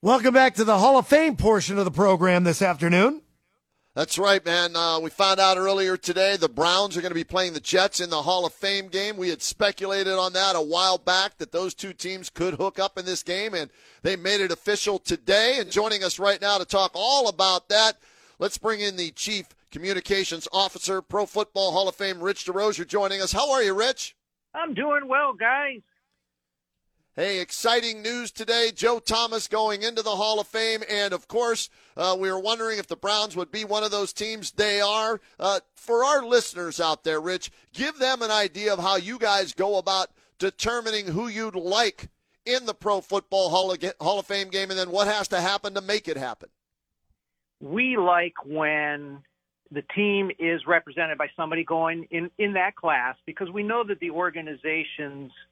Welcome back to the Hall of Fame portion of the program this afternoon. That's right, man. Uh, we found out earlier today the Browns are going to be playing the Jets in the Hall of Fame game. We had speculated on that a while back that those two teams could hook up in this game, and they made it official today. And joining us right now to talk all about that, let's bring in the Chief Communications Officer, Pro Football Hall of Fame, Rich Desrosiers, joining us. How are you, Rich? I'm doing well, guys. Hey, exciting news today. Joe Thomas going into the Hall of Fame. And of course, uh, we were wondering if the Browns would be one of those teams. They are. Uh, for our listeners out there, Rich, give them an idea of how you guys go about determining who you'd like in the Pro Football Hall of, Hall of Fame game and then what has to happen to make it happen. We like when the team is represented by somebody going in, in that class because we know that the organizations –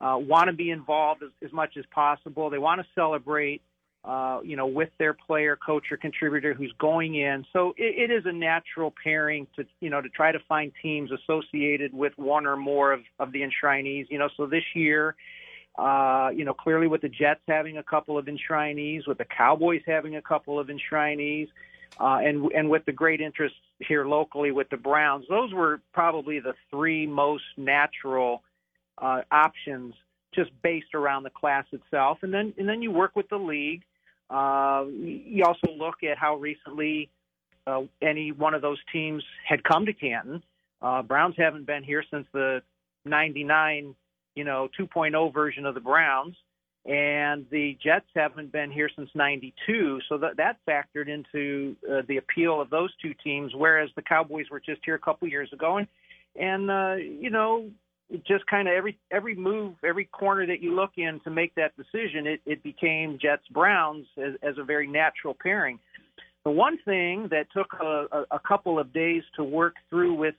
uh, want to be involved as, as much as possible. They want to celebrate, uh, you know, with their player, coach, or contributor who's going in. So it, it is a natural pairing to, you know, to try to find teams associated with one or more of, of the enshrinees. You know, so this year, uh, you know, clearly with the Jets having a couple of enshrinees, with the Cowboys having a couple of enshrinees. Uh, and and with the great interest here locally with the Browns, those were probably the three most natural uh, options just based around the class itself, and then and then you work with the league. Uh, you also look at how recently uh, any one of those teams had come to Canton. Uh, Browns haven't been here since the '99, you know, 2.0 version of the Browns, and the Jets haven't been here since '92. So that that factored into uh, the appeal of those two teams. Whereas the Cowboys were just here a couple years ago, and and uh, you know just kind of every every move, every corner that you look in to make that decision, it, it became Jets Browns as, as a very natural pairing. The one thing that took a, a, a couple of days to work through with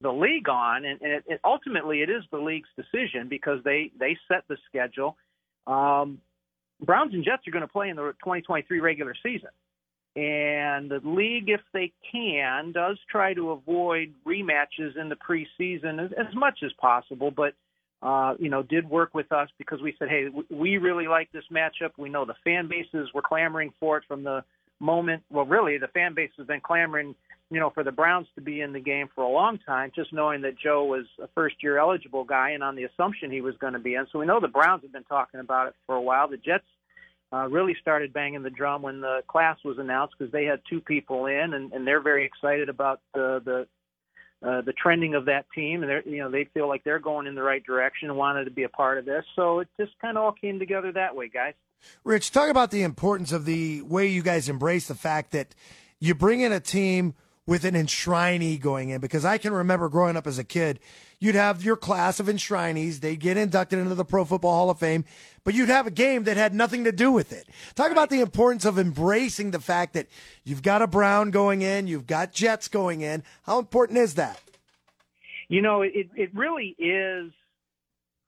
the league on, and, and it, it, ultimately it is the league's decision because they they set the schedule. Um, Browns and Jets are going to play in the 2023 regular season. And the league, if they can, does try to avoid rematches in the preseason as, as much as possible. But uh, you know, did work with us because we said, hey, we really like this matchup. We know the fan bases were clamoring for it from the moment. Well, really, the fan base has been clamoring, you know, for the Browns to be in the game for a long time, just knowing that Joe was a first-year eligible guy, and on the assumption he was going to be in. So we know the Browns have been talking about it for a while. The Jets uh, really started banging the drum when the class was announced because they had two people in, and, and they're very excited about the the uh, the trending of that team, and they you know they feel like they're going in the right direction and wanted to be a part of this. So it just kind of all came together that way, guys. Rich, talk about the importance of the way you guys embrace the fact that you bring in a team with an enshrinee going in because I can remember growing up as a kid, you'd have your class of enshrinees, they'd get inducted into the Pro Football Hall of Fame, but you'd have a game that had nothing to do with it. Talk about the importance of embracing the fact that you've got a Brown going in, you've got Jets going in. How important is that? You know, it it really is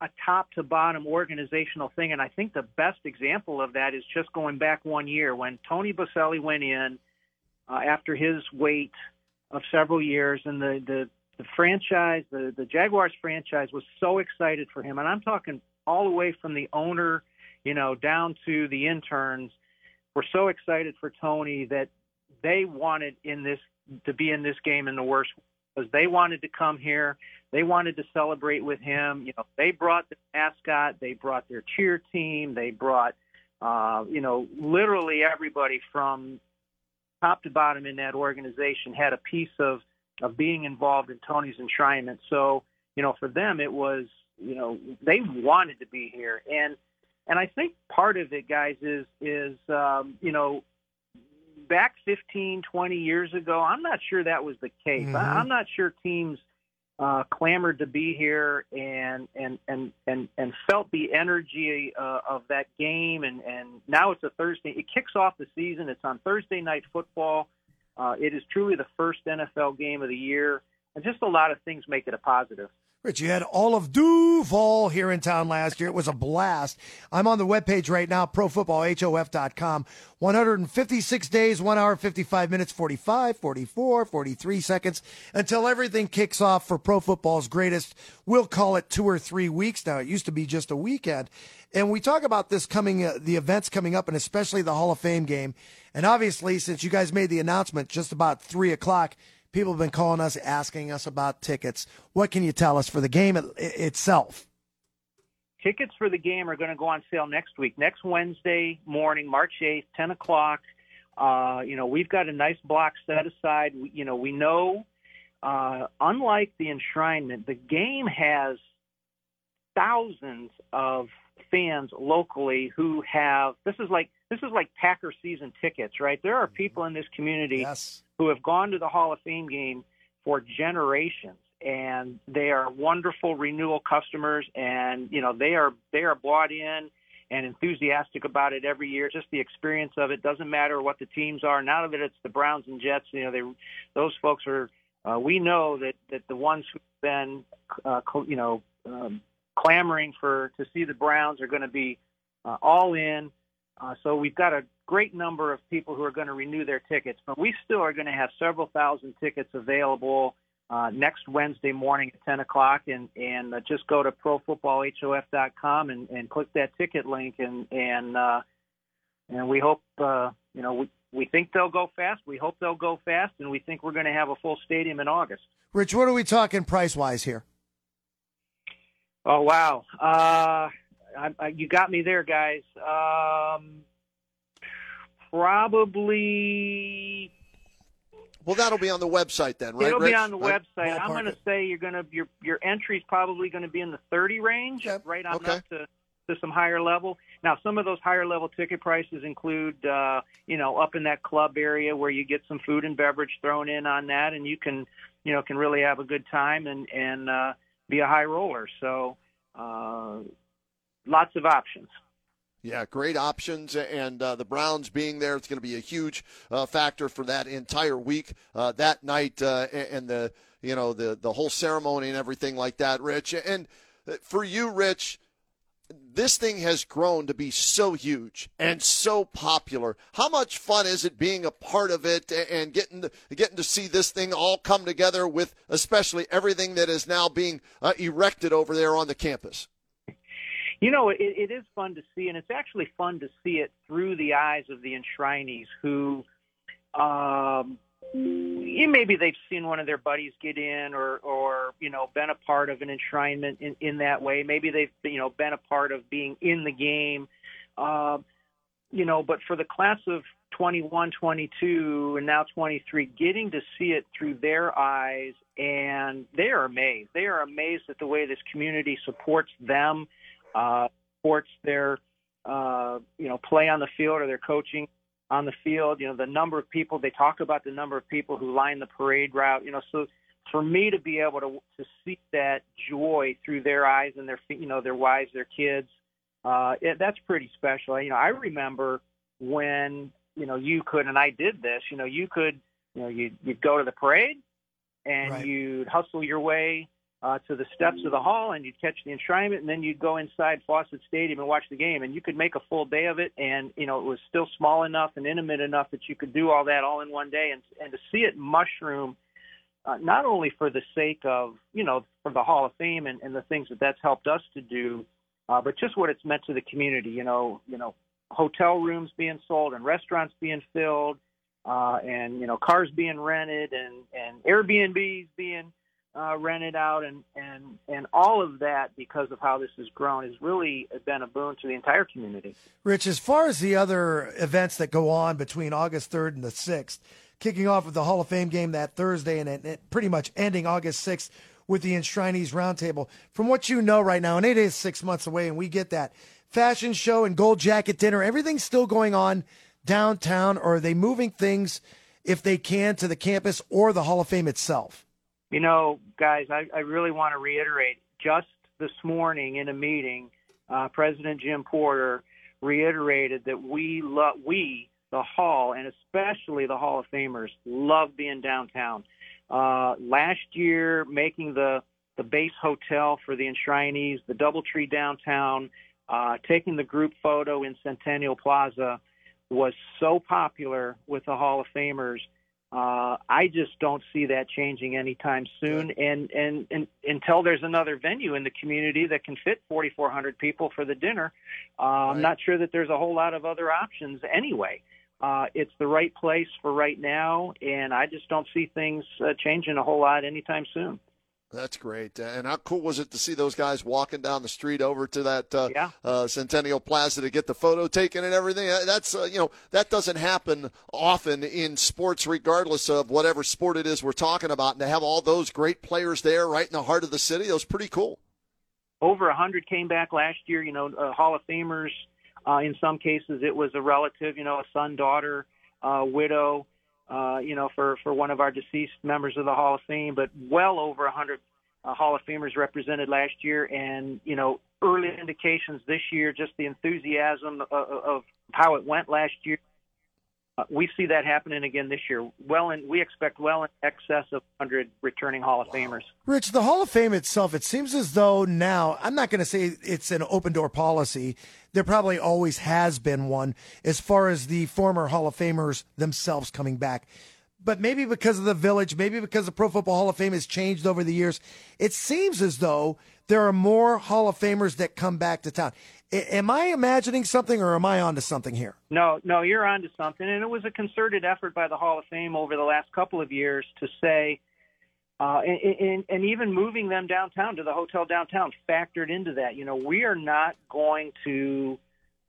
a top to bottom organizational thing, and I think the best example of that is just going back one year when Tony Boselli went in uh, after his wait of several years, and the the the franchise, the the Jaguars franchise was so excited for him, and I'm talking all the way from the owner, you know, down to the interns, were so excited for Tony that they wanted in this to be in this game in the worst because they wanted to come here, they wanted to celebrate with him. You know, they brought the mascot, they brought their cheer team, they brought, uh, you know, literally everybody from top to bottom in that organization had a piece of of being involved in Tony's enshrinement. So, you know, for them it was, you know, they wanted to be here. And and I think part of it, guys, is is um, you know, back 15, 20 years ago, I'm not sure that was the case. Mm-hmm. I'm not sure teams uh, clamored to be here and and and and and felt the energy uh, of that game. And and now it's a Thursday. It kicks off the season. It's on Thursday night football. Uh, it is truly the first NFL game of the year, and just a lot of things make it a positive. Rich, you had all of Duval here in town last year. It was a blast. I'm on the webpage right now, profootballhof.com. 156 days, 1 hour, 55 minutes, 45, 44, 43 seconds until everything kicks off for pro football's greatest. We'll call it two or three weeks now. It used to be just a weekend. And we talk about this coming, uh, the events coming up, and especially the Hall of Fame game. And obviously, since you guys made the announcement just about 3 o'clock, People have been calling us, asking us about tickets. What can you tell us for the game it, itself? Tickets for the game are going to go on sale next week, next Wednesday morning, March 8th, 10 o'clock. Uh, you know, we've got a nice block set aside. We, you know, we know, uh, unlike the enshrinement, the game has thousands of fans locally who have this is like this is like Packer season tickets, right? There are mm-hmm. people in this community yes. who have gone to the Hall of Fame game for generations and they are wonderful renewal customers and you know they are they are bought in and enthusiastic about it every year just the experience of it doesn't matter what the teams are now that it's the Browns and Jets you know they those folks are uh, we know that that the ones who've been uh, you know um, clamoring for to see the Browns are going to be uh, all in. Uh, so we've got a great number of people who are going to renew their tickets, but we still are going to have several thousand tickets available uh, next Wednesday morning at 10 o'clock, and and uh, just go to profootballhof.com and, and click that ticket link, and and uh, and we hope uh, you know we we think they'll go fast. We hope they'll go fast, and we think we're going to have a full stadium in August. Rich, what are we talking price wise here? Oh wow, uh, I, I, you got me there, guys. Um, probably. Well, that'll be on the website then, right? It'll Rich? be on the right? website. I'm going to say you're going to your your entry's probably going to be in the 30 range, Yep. right on Okay. up to to some higher level. Now, some of those higher level ticket prices include, uh, you know, up in that club area where you get some food and beverage thrown in on that, and you can, you know, can really have a good time and and uh, be a high roller. So uh, lots of options. Yeah, great options, and uh, the Browns being there, it's going to be a huge uh, factor for that entire week, uh, that night, uh, and the you know the the whole ceremony and everything like that. Rich, and uh, for you, Rich, this thing has grown to be so huge and so popular. How much fun is it being a part of it and getting to, getting to see this thing all come together with especially everything that is now being uh, erected over there on the campus? You know, it, it is fun to see, and it's actually fun to see it through the eyes of the enshrinees who um, maybe they've seen one of their buddies get in or or you know been a part of an enshrinement in in that way. Maybe they've you know been a part of being in the game. Uh, you know but for the class of 21 22 and now 23 getting to see it through their eyes and they are amazed. They are amazed at the way this community supports them uh, supports their uh, you know play on the field or their coaching on the field. You know, the number of people they talk about the number of people who line the parade route. You know, so for me to be able to to see that joy through their eyes and their you know their wives, their kids, uh, it, that's pretty special. You know, I remember when you know you could and I did this. You know, you could you know you you'd go to the parade and Right. you'd hustle your way uh, to the steps of the hall and you'd catch the enshrinement and then you'd go inside Fawcett Stadium and watch the game and you could make a full day of it and you know it was still small enough and intimate enough that you could do all that all in one day and and to see it mushroom uh, not only for the sake of you know for the Hall of Fame and, and the things that that's helped us to do uh, but just what it's meant to the community you know you know hotel rooms being sold and restaurants being filled uh, and you know cars being rented and and Airbnbs being uh, rented out, and and and all of that because of how this has grown has really been a boon to the entire community. Rich, as far as the other events that go on between August 3rd and the 6th, kicking off with the Hall of Fame game that Thursday and it, pretty much ending August 6th with the Enshrinees Roundtable, from what you know right now, and it is six months away, and we get that fashion show and gold jacket dinner, everything's still going on downtown, or are they moving things, if they can, to the campus or the Hall of Fame itself? You know, guys, I, I really want to reiterate. Just this morning in a meeting, uh, President Jim Porter reiterated that we we the Hall and especially the Hall of Famers love being downtown. Uh, last year, making the the base hotel for the enshrinees, the DoubleTree downtown, uh, taking the group photo in Centennial Plaza was so popular with the Hall of Famers. Uh, I just don't see that changing anytime soon. And, and, and until there's another venue in the community that can fit 4,400 people for the dinner, uh, right. I'm not sure that there's a whole lot of other options anyway. Uh, it's the right place for right now, and I just don't see things uh, changing a whole lot anytime soon. That's great. And how cool was it to see those guys walking down the street over to that uh, yeah. uh, Centennial Plaza to get the photo taken and everything? Uh, that's uh, you know that doesn't happen often in sports, regardless of whatever sport it is we're talking about. And to have all those great players there, right in the heart of the city, it was pretty cool. Over a hundred came back last year. You know, uh, Hall of Famers. Uh, in some cases, it was a relative. You know, a son, daughter, widow uh, you know, for, for one of our deceased members of the Hall of Fame, but well over 100 uh, Hall of Famers represented last year. And, you know, early indications this year, just the enthusiasm of, of how it went last year uh, we see that happening again this year. Well, and we expect well in excess of 100 returning Hall of wow. Famers. Rich, the Hall of Fame itself, it seems as though now, I'm not going to say it's an open door policy. There probably always has been one as far as the former Hall of Famers themselves coming back. But maybe because of the village, maybe because the Pro Football Hall of Fame has changed over the years, it seems as though there are more Hall of Famers that come back to town. Am I imagining something or am I onto something here? No, no, you're onto something. And it was a concerted effort by the Hall of Fame over the last couple of years to say, uh, and, and, and even moving them downtown to the hotel downtown factored into that. You know, we are not going to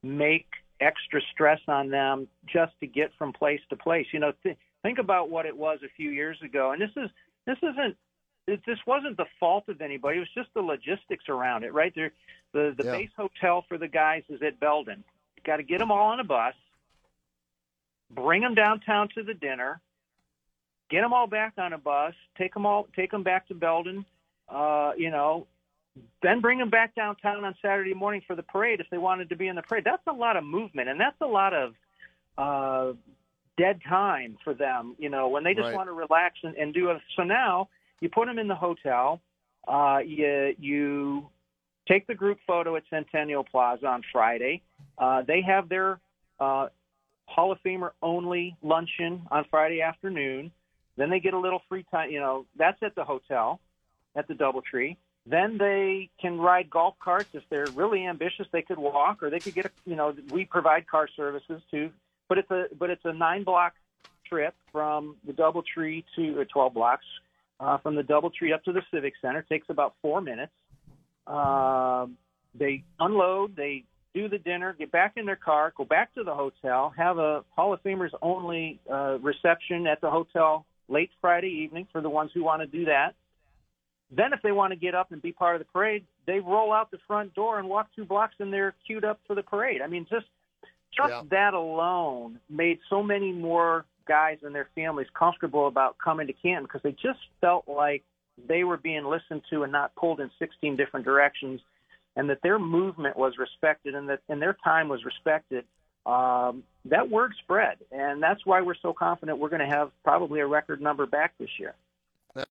make extra stress on them just to get from place to place. You know, th- think about what it was a few years ago. And this is this isn't this wasn't the fault of anybody. It was just the logistics around it, right? There, the the yeah. base hotel for the guys is at Belden. Got to get them all on a bus, bring them downtown to the dinner, get them all back on a bus, take them all, take them back to Belden. Uh, you know, then bring them back downtown on Saturday morning for the parade if they wanted to be in the parade. That's a lot of movement, and that's a lot of uh, dead time for them. You know, when they just right. want to relax and, and do it. So now you put them in the hotel. Uh, you you take the group photo at Centennial Plaza on Friday. Uh, they have their uh, Hall of Famer only luncheon on Friday afternoon. Then they get a little free time. You know, that's at the hotel, at the DoubleTree. Then they can ride golf carts if they're really ambitious. They could walk, or they could get a. You know, we provide car services too. But it's a but it's a nine block trip from the DoubleTree to uh, 12 blocks uh, from the DoubleTree up to the Civic Center. It takes about four minutes. Uh, they unload, they do the dinner, get back in their car, go back to the hotel, have a Hall of Famers only uh, reception at the hotel late Friday evening for the ones who want to do that. Then, if they want to get up and be part of the parade, they roll out the front door and walk two blocks, and they're queued up for the parade. I mean, just just yeah. that alone made so many more guys and their families comfortable about coming to Canton because they just felt like they were being listened to and not pulled in 16 different directions, and that their movement was respected and that and their time was respected. Um, that word spread, and that's why we're so confident we're going to have probably a record number back this year.